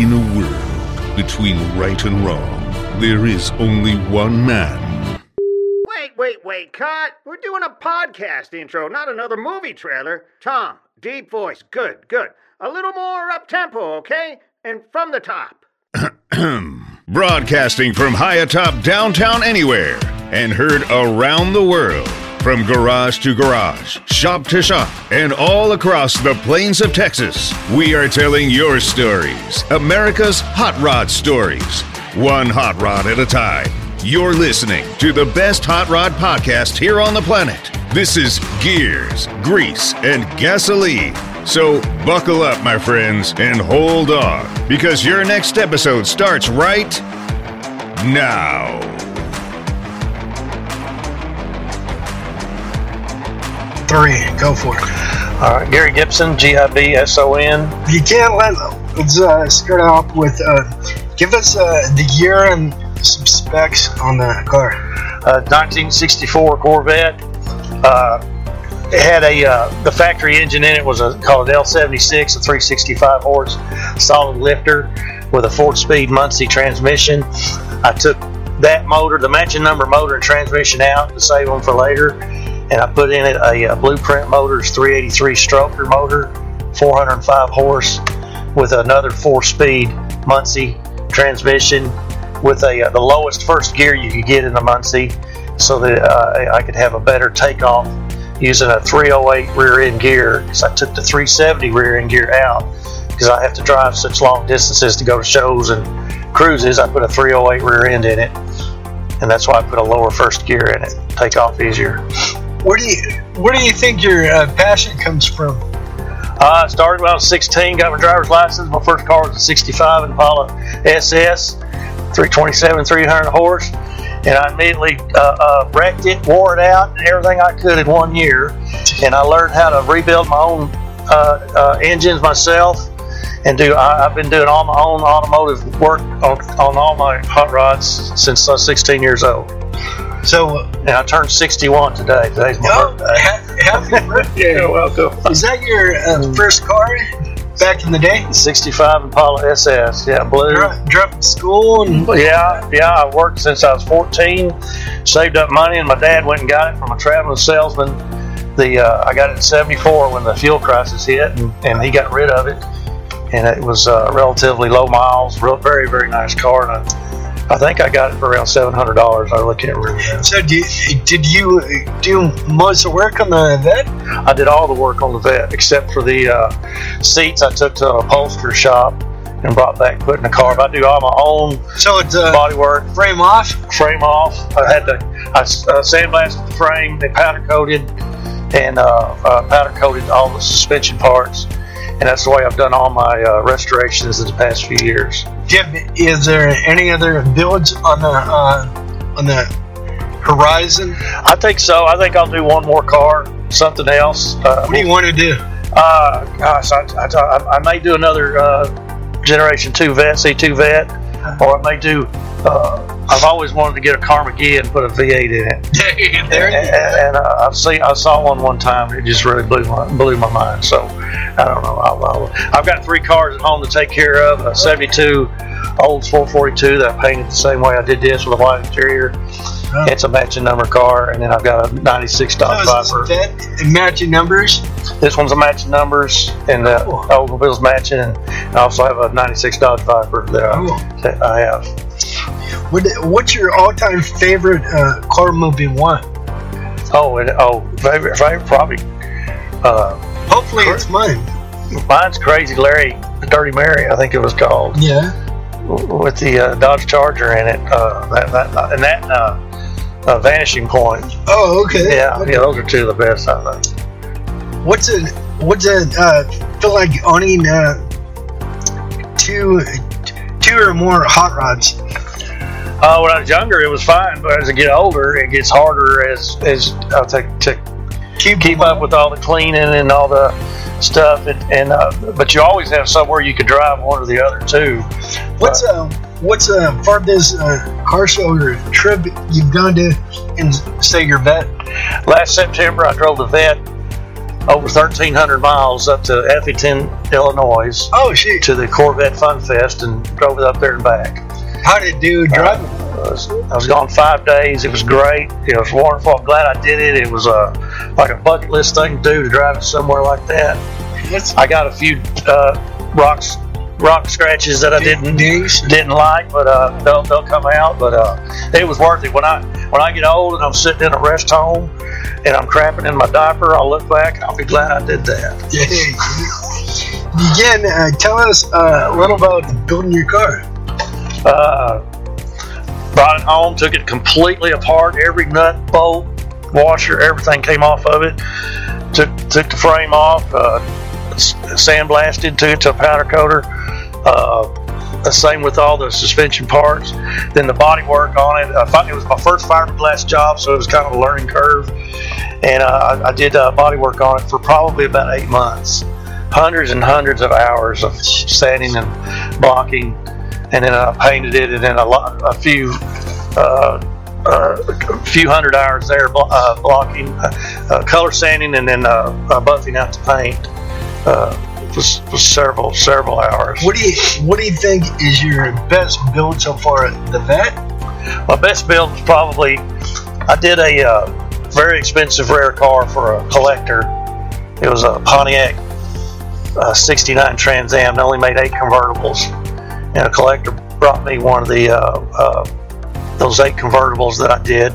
In a world between right and wrong, there is only one man. Wait, wait, wait, cut. We're doing a podcast intro, not another movie trailer. Tom, deep voice. Good, good. A little more up tempo, okay? And from the top. Broadcasting from high atop downtown anywhere and heard around the world. From garage to garage, shop to shop, and all across the plains of Texas, we are telling your stories. America's Hot Rod Stories. One hot rod at a time. You're listening to the best hot rod podcast here on the planet. This is Gears, Grease, and Gasoline. So buckle up, my friends, and hold on, because your next episode starts right now. Three, go for it. All right, Gary Gibson, G I B S O N. You can't let. Let's uh, start off with. Uh, give us uh, the year and some specs on the car. Uh, 1964 Corvette. Uh, it had a uh, the factory engine in it was a called an L76, a 365 horse solid lifter with a four-speed Muncie transmission. I took that motor, the matching number motor and transmission out to save them for later, and I put in it a, uh Blueprint Motors 383 stroker motor, 405 horse, with another four-speed Muncie transmission with a uh, the lowest first gear you could get in the Muncie, so that uh, I could have a better takeoff using a 308 rear end gear. Because I took the 370 rear end gear out because I have to drive such long distances to go to shows and cruises. I put a 308 rear end in it, and that's why I put a lower first gear in it. Take off easier. Where do you Where do you think your uh, passion comes from? Uh, I started when I was 16, got my driver's license. My first car was a 65 Impala SS, 327, 300 horse. And I immediately uh, uh, wrecked it, wore it out, and everything I could in one year. And I learned how to rebuild my own uh, uh, engines myself. And do I, I've been doing all my own automotive work on, on all my hot rods since I was 16 years old. So, And I turned 61 today. Today's my oh, birthday. ha- happy birthday! You're welcome. Is that your uh, first car back in the day? 65 Impala SS, yeah, blue. Dro- Dropped to school and Yeah, yeah. I worked since I was 14. Saved up money, and my dad went and got it from a traveling salesman. The uh, I got it in '74 when the fuel crisis hit, and, and he got rid of it. And it was uh, relatively low miles, real, very very nice car. And I, I think I got it for around seven hundred dollars. I can't remember. Now. So did, did you do most of the work on the vet? I did all the work on the vet except for the uh, seats. I took to an upholsterer shop and brought back, put in the car. But I do all my own So it's uh, body work. frame off. frame off. I had to I uh, sandblasted the frame, they powder coated, and uh, uh, powder coated all the suspension parts. And that's the way I've done all my uh, restorations in the past few years. Have- Is there any other builds on the uh, on the horizon? I think so. I think I'll do one more car, something else. Uh, What do you want to do? Uh, gosh, I, I, I, may do another uh, Generation 2 vet, C2 vet, or I may do. Uh, I've always wanted to get a Karmann Ghia and put a V8 in it. there and, and uh, I've seen I saw one one time. It just really blew my blew my mind. So I don't know. I'll, I'll, I've got three cars at home to take care of. A '72 Olds 442 that I painted the same way I did this with a white interior. Oh. It's a matching number car, and then I've got a '96 Dodge Viper. and matching numbers? This one's a matching numbers, and the Cool. Oldsmobile's matching. And I also have a '96 Dodge Viper that I, that I have. What, what's your all-time favorite uh, car movie one? Oh, and oh, favorite, favorite probably. Uh, Hopefully it's mine. mine's Crazy Larry, Dirty Mary, I think it was called. Yeah. with the uh, Dodge Charger in it. Uh, that, that, and that uh, uh, Vanishing Point. Oh, okay. Yeah, Okay. yeah, those are two of the best, I think. What's it? What's it? Uh, feel like owning uh, two, two or more hot rods. Uh, when I was younger, it was fine, but as I get older, it gets harder as as I take to Keep, keep up with all the cleaning and all the stuff. And, and uh, but you always have somewhere you could drive one or the other too. What's uh, what's uh, farthest uh, car show or trip you've gone to and say your vet? Last September, I drove the vet over 1,300 miles up to Effingham, Illinois, Oh shoot! to the Corvette Fun Fest, and drove it up there and back. How did it do driving? I was, gone five days. It was great. It was wonderful. I'm glad I did it. It was a like a bucket list thing to do to drive it somewhere like that. I got a few uh, rocks, rock scratches that I didn't didn't like, but uh, they'll, they'll come out. But uh, it was worth it. When I when I get old and I'm sitting in a rest home and I'm crapping in my diaper, I'll look back and I'll be glad I did that. Yeah. Again, uh, tell us uh, a little about building your car. Uh, brought it home, took it completely apart, every nut, bolt, washer, everything came off of it. Took took the frame off, uh, sandblasted to it to a powder coater. Uh, the same with all the suspension parts. Then the body work on it. I thought it was my first fiberglass job, so it was kind of a learning curve. And uh, I, I did uh, body work on it for probably about eight months. Hundreds and hundreds of hours of sanding and blocking and then I painted it, and then a lot, a few, uh, uh, a few hundred hours there uh, blocking, uh, uh, color sanding, and then uh, uh, buffing out the paint. Was, was several several hours. What do you What do you think is your best build so far? At the vet. My best build was probably I did a uh, very expensive rare car for a collector. It was a Pontiac uh, 69 Trans Am. They only made eight convertibles, and a collector brought me one of the uh, uh, those eight convertibles that I did,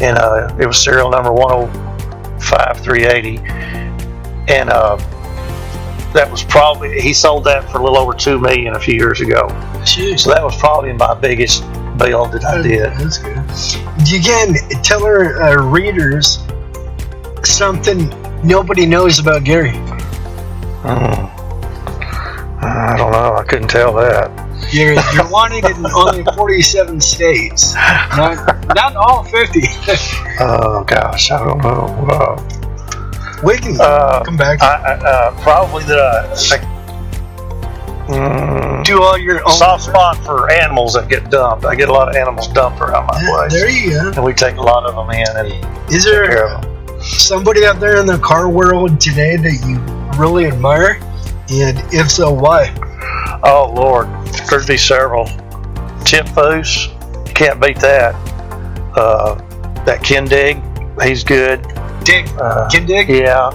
and uh, it was serial number 105380, and uh, that was probably he sold that for a little over two million a few years ago. Jeez. So that was probably my biggest build that I did. That's good. Again, tell our uh, readers something nobody knows about Gary. Hmm. I don't know. I couldn't tell that. You're, you're wanted in only 47 states, not, not all 50. Oh gosh, I don't know. Uh, we can Uh, come back. I, I, uh, probably the. I, I mm, do all your own. soft spot for animals that get dumped. I get a lot of animals dumped around my Yeah, place, there you go. and we take a lot of them in and Is take there care of them. somebody out there in the car world today that you really admire? And if so, why? Oh Lord, there's be several. Chip Foose, can't beat that. Uh, that Kindig, he's good. Dick, Uh, Kindig? Yeah,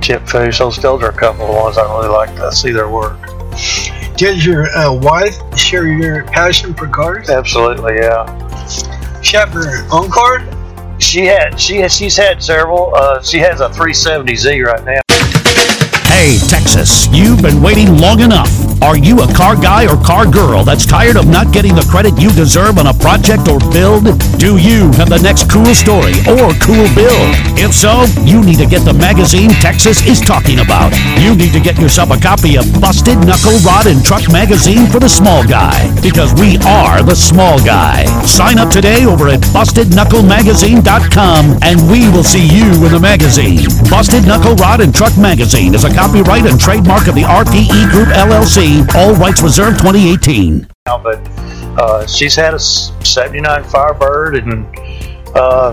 Chip Foose. Those, those are a couple of ones I really like to see their work. Does your uh, wife share your passion for cars? Absolutely, yeah. She have her own car? She had she has, she's had several. Uh, she has a 370Z right now. Hey, Texas, you've been waiting long enough. Are you a car guy or car girl that's tired of not getting the credit you deserve on a project or build? Do you have the next cool story or cool build? If so, you need to get the magazine Texas is talking about. You need to get yourself a copy of Busted Knuckle Rod and Truck Magazine for the small guy, because we are the small guy. Sign up today over at BustedKnuckleMagazine.com and we will see you in the magazine. Busted Knuckle Rod and Truck Magazine is a copyright and trademark of the RPE Group LLC, all rights reserved 2018. now, but uh, she's had a 79 Firebird and uh,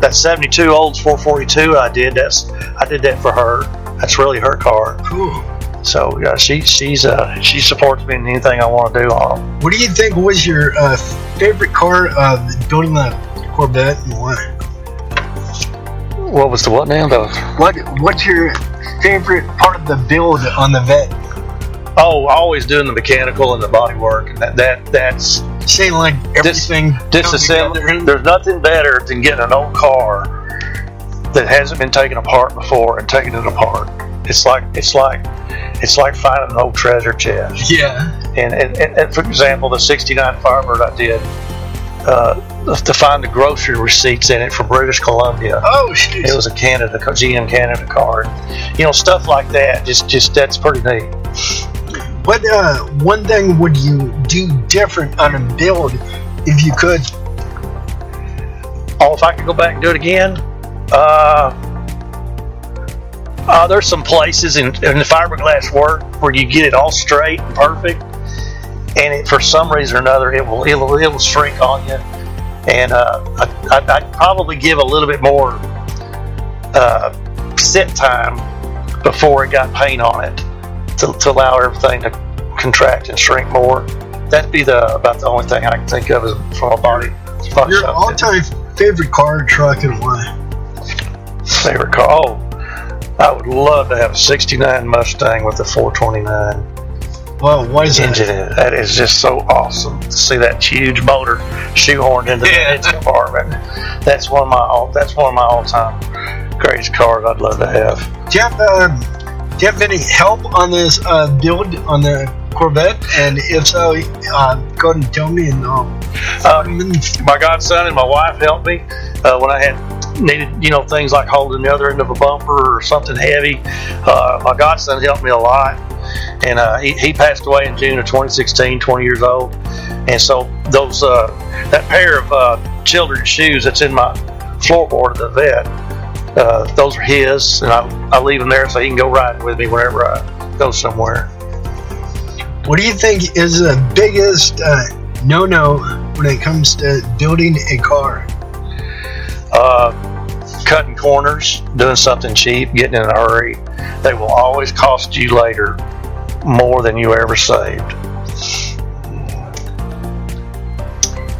that 72 Olds 442 I did. That's I did that for her. That's really her car. Cool. So yeah, she she's uh, she supports me in anything I want to do on them. What do you think was your uh, favorite car uh, building the Corvette and why? What was the what now? The What What's your favorite part of the build on the vet? Oh, always doing the mechanical and the body work, and that that that's like everything. disassembly. There's nothing better than getting an old car that hasn't been taken apart before and taking it apart. It's like it's like it's like finding an old treasure chest. Yeah. And and, and, and for example, the '69 Firebird I did uh, to find the grocery receipts in it from British Columbia. Oh shit. It was a Canada GM Canada car. You know, stuff like that. Just just that's pretty neat. What uh, one thing would you do different on a build if you could? Oh, if I could go back and do it again, uh, uh, there's some places in, in the fiberglass work where you get it all straight and perfect, and it, for some reason or another, it will it will, it will shrink on you. And uh, I, I'd probably give a little bit more uh, sit time before it got paint on it to, to allow everything to contract and shrink more. That'd be the about the only thing I can think of as from a body. body Your all-time favorite car, truck, and why? favorite car. Oh, I would love to have a '69 Mustang with a 429 Well, why is that? engine in it. That is just so awesome to see that huge motor shoehorned into the Yeah. engine compartment. That's one of my all. That's one of my all-time greatest cars. I'd love to have. Do you have um, do you have any help on this uh, build on the Corvette? And if so, uh, go ahead and tell me, and I'll Uh, put 'em in. my godson and my wife helped me uh, when I had needed, you know, things like holding the other end of a bumper or something heavy. Uh, my godson helped me a lot, and uh, he, he passed away in June of 2016, 20 years old. And so those uh, that pair of uh, children's shoes that's in my floorboard of the vet, uh, those are his, and I, I leave them there so he can go riding with me whenever I go somewhere. What do you think is the biggest uh, no-no when it comes to building a car? uh, cutting corners, doing something cheap, getting in a hurry, they will always cost you later more than you ever saved.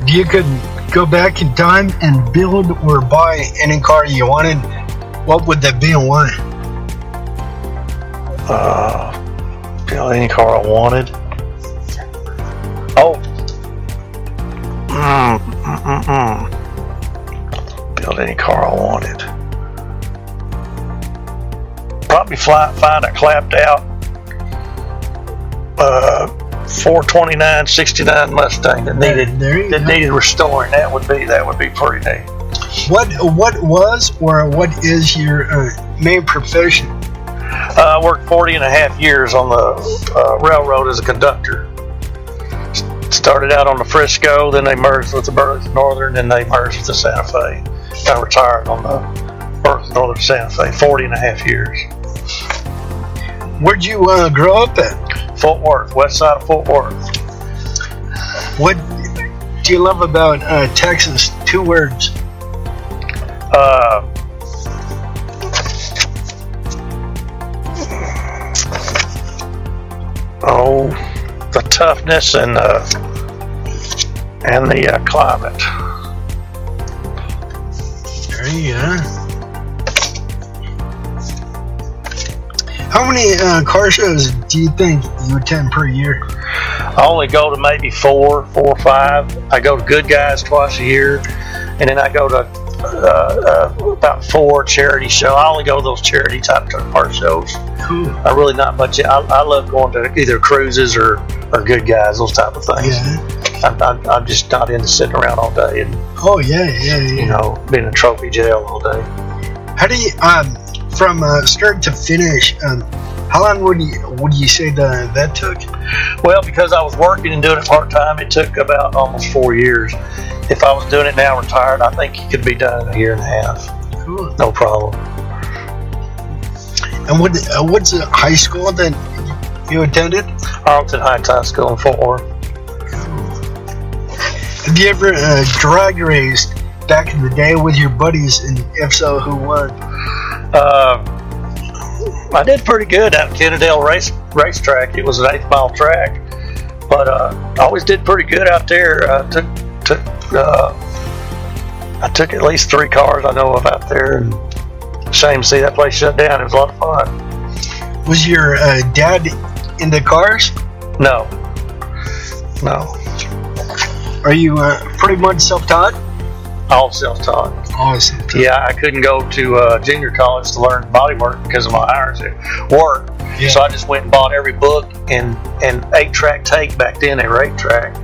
If you could go back in time and build or buy any car you wanted, what would that be and why? Uh, build any car I wanted. Oh. Mm, mm, mm, mm. Build any car I wanted. Probably fly, find a clapped out uh, 429 69 Mustang that needed that go. needed restoring. That would be that would be pretty neat. What what was or what is your uh, main profession? Uh, I worked 40 and a half years on the uh, railroad as a conductor. Started out on the Frisco, then they merged with the Burlington Northern, then they merged with the Santa Fe. I retired on the Burlington Northern Santa Fe, 40 and a half years. Where'd you uh, grow up at? Fort Worth, west side of Fort Worth. What do you love about uh, Texas? Two words. Uh, oh, the toughness and uh, and the uh, climate. There you go. How many uh, car shows do you think you attend per year? I only go to maybe four, four or five. I go to Good Guys twice a year, and then I go to uh, uh, about four charity shows. I only go to those charity type car shows. Cool. I really not much. I, I love going to either cruises or, or Good Guys, those type of things. Yeah. I'm, I'm, I'm just not into sitting around all day and Oh yeah, yeah, yeah. you know being in trophy jail all day. How do you um from uh, start to finish? Um, how long would you would you say the, that took? Well, because I was working and doing it part time, it took about almost four years. If I was doing it now retired, I think it could be done in a year and a half. Cool. No problem. And what uh, what's the high school that you attended? Arlington Heights High School in Fort Worth. Have you ever uh, drag raced back in the day with your buddies? And if so, who won? Uh, I did pretty good at Kennedale race racetrack. It was an eighth mile track, but uh, I always did pretty good out there. I took took uh, I took at least three cars I know of out there, and shame to see that place shut down. It was a lot of fun. Was your uh, dad the cars? No, no, Are you uh, pretty much self-taught? all self-taught. Awesome. Yeah, I couldn't go to uh, junior college to learn body work because of my hours at work. Yeah. So I just went and bought every book and, and eight track tape back then. They were eight track,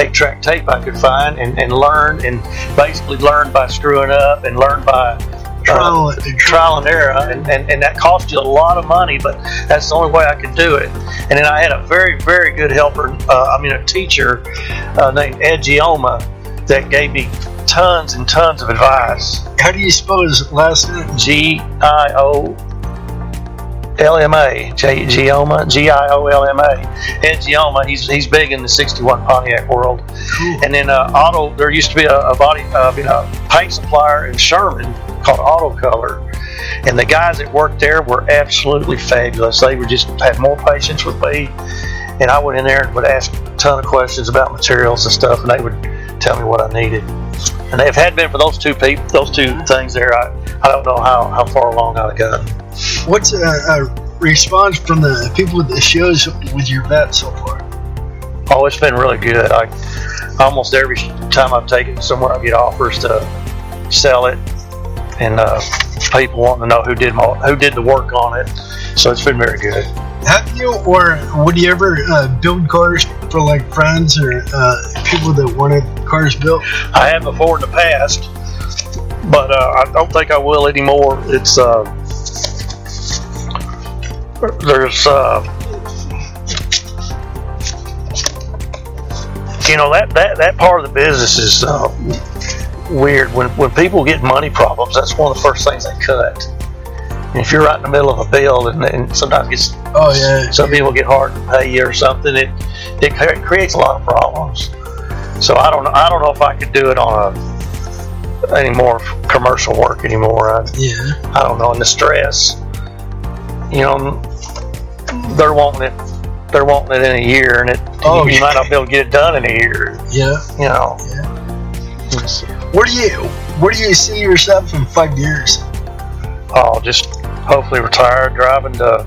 eight track tape I could find and, and learn and basically learn by screwing up and learn by uh, Trial, trial and error. And, and, and that cost you a lot of money, but that's the only way I could do it. And then I had a very, very good helper, uh, I mean, a teacher uh, named Ed Giolma that gave me tons and tons of advice. How do you spell his last name? G I O L M A. J Giolma. G I O L M A. Ed Giolma. He's he's big in the '61 Pontiac world. Cool. And then uh, auto. There used to be a, a body, uh, mean, a paint supplier in Sherman called Auto Color, And the guys that worked there were absolutely fabulous. They were just had more patience with me, and I went in there and would ask a ton of questions about materials and stuff, and they would tell me what I needed. And if it hadn't been for those two people, those two things there, I, I don't know how, how far along I'd have gotten. What's a, a response from the people at the shows with your vet so far? Oh, it's been really good. I almost every time I've taken somewhere, I get offers to sell it, and uh, people wanting to know who did my, who did the work on it. So it's been very good. Have you, or would you ever uh, build cars for like friends or uh, people that wanted cars built? I have before in the past, but uh, I don't think I will anymore. It's uh, there's uh, you know that, that that part of the business is uh, weird. When when people get money problems, that's one of the first things they cut. And if you're right in the middle of a bill, and, and sometimes gets Oh yeah. some people get hard to pay you or something, it it creates a lot of problems. So I don't know. I don't know if I could do it on a any more commercial work anymore. I, Yeah. I don't know. And the stress, you know, they're wanting it. They're wanting it in a year, and it Oh, you, yeah. might not be able to get it done in a year. Yeah. You know, Yeah. Where do you where do you see yourself in five years? I'll just hopefully retire, driving to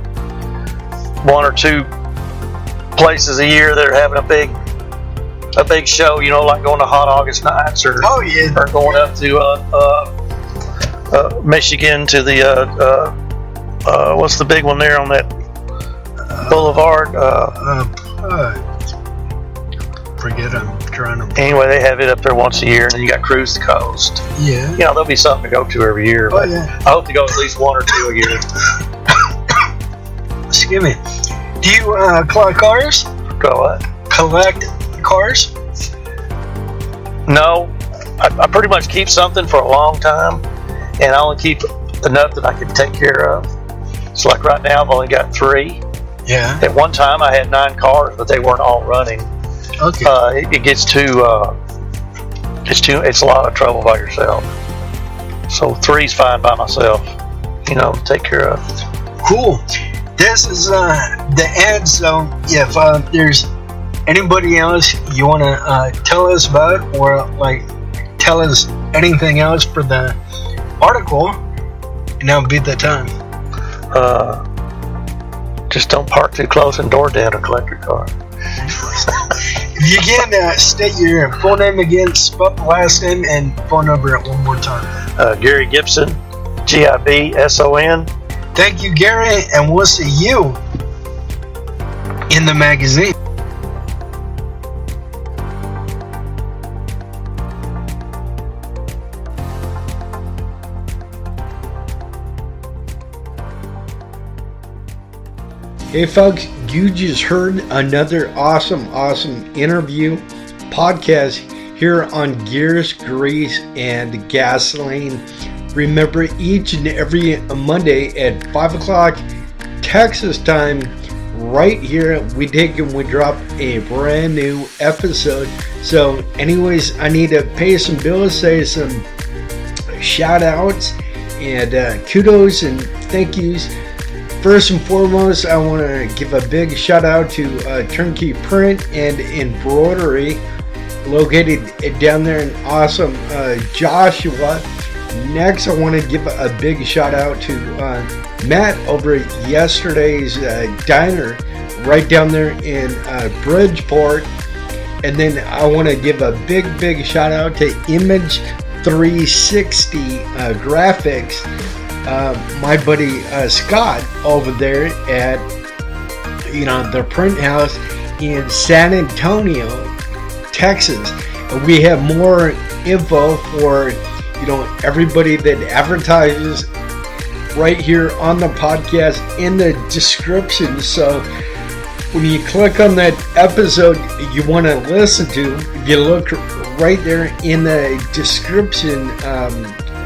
one or two places a year that are having a big a big show. You know, like going to Hot August Nights or Oh yeah. or going up to uh, uh, uh, Michigan to the uh, uh, uh, what's the big one there on that boulevard? Uh, Uh, uh, forget I'm trying to. anyway, they have it up there once a year, and then you got Cruise the Coast. Yeah. You know, there'll be something to go to every year. Oh But yeah. I hope to go at least one or two a year. Excuse me. Do you uh, collect cars? Go what? Collect cars? No, I, I pretty much keep something for a long time, and I only keep enough that I can take care of. So, like right now, I've only got three. Yeah. At one time, I had nine cars, but they weren't all running. Okay. uh, it, it gets too uh, it's too it's a lot of trouble by yourself. So three's fine by myself. You know, take care of. Cool. This is uh, the end. So if uh, there's anybody else you want to uh, tell us about, or like tell us anything else for the article, now be the time. Uh, just don't park too close and door down or collect your car. If you can uh, state your full name again, spell last name and phone number at one more time. Uh, Gary Gibson, G I B S O N. Thank you, Gary, and we'll see you in the magazine. Hey, folks, you just heard another awesome, awesome interview podcast here on Gears, Grease, and Gasoline. Remember, each and every Monday at 5 o'clock Texas time, right here, we take and we drop a brand new episode. So, anyways, I need to pay some bills, say some shout outs, and uh, kudos and thank yous. First and foremost, I want to give a big shout out to uh, Turnkey Print and Embroidery, located down there in awesome uh, Joshua. Next, I want to give a big shout out to uh, Matt over at yesterday's uh, diner, right down there in uh, Bridgeport. And then I want to give a big, big shout out to Image 360 uh, Graphics uh, my buddy uh, Scott over there at you know the print house in San Antonio, Texas. And we have more info for you know everybody that advertises right here on the podcast in the description. So when you click on that episode you want to listen to, you look right there in the description. Um,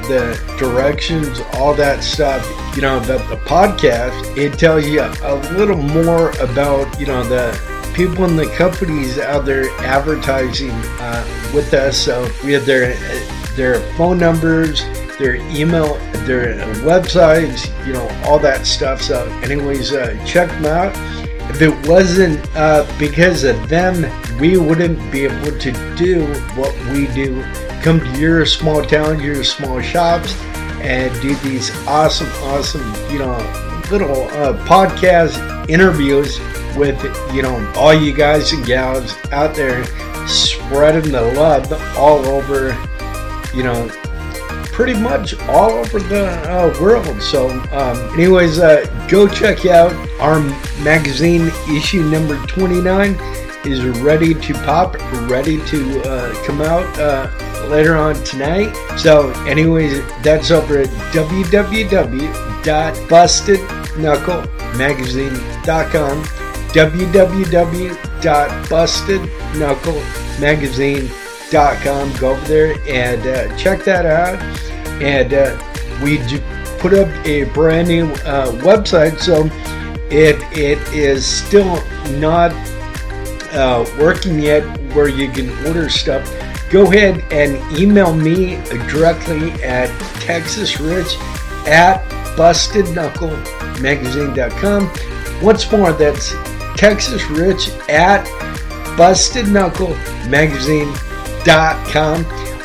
the directions, all that stuff, you know, the, the podcast, it tells you a little more about, you know, the people in the companies out there advertising uh, with us. So we have their their phone numbers, their email their websites, you know, all that stuff. So, anyways, uh, check them out. If it wasn't uh, because of them, we wouldn't be able to do what we do. Come to your small town, your small shops, and do these awesome, awesome, you know, little uh, podcast interviews with, you know, all you guys and gals out there spreading the love all over, you know, pretty much all over the uh, world. So, um, anyways, uh, go check out our magazine issue number 29 is ready to pop, ready to uh, come out uh, later on tonight. So, anyways, that's over at www.bustedknucklemagazine.com www.bustedknucklemagazine.com go over there and uh, check that out. And uh, we put up a brand new uh, website so it it is still not uh, working yet where you can order stuff. Go ahead and email me directly at texasrich at bustedknucklemagazine.com once more that's texasrich at bustedknucklemagazine.com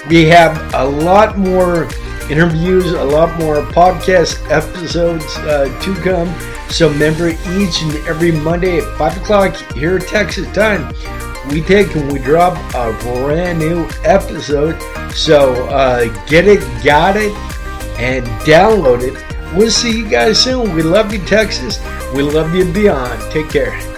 we have a lot more interviews, a lot more podcast episodes uh, to come. So remember, each and every Monday at 5 o'clock here at Texas time, we take and we drop a brand new episode. So uh, get it, got it, and download it. We'll see you guys soon. We love you, Texas. We love you beyond. Take care.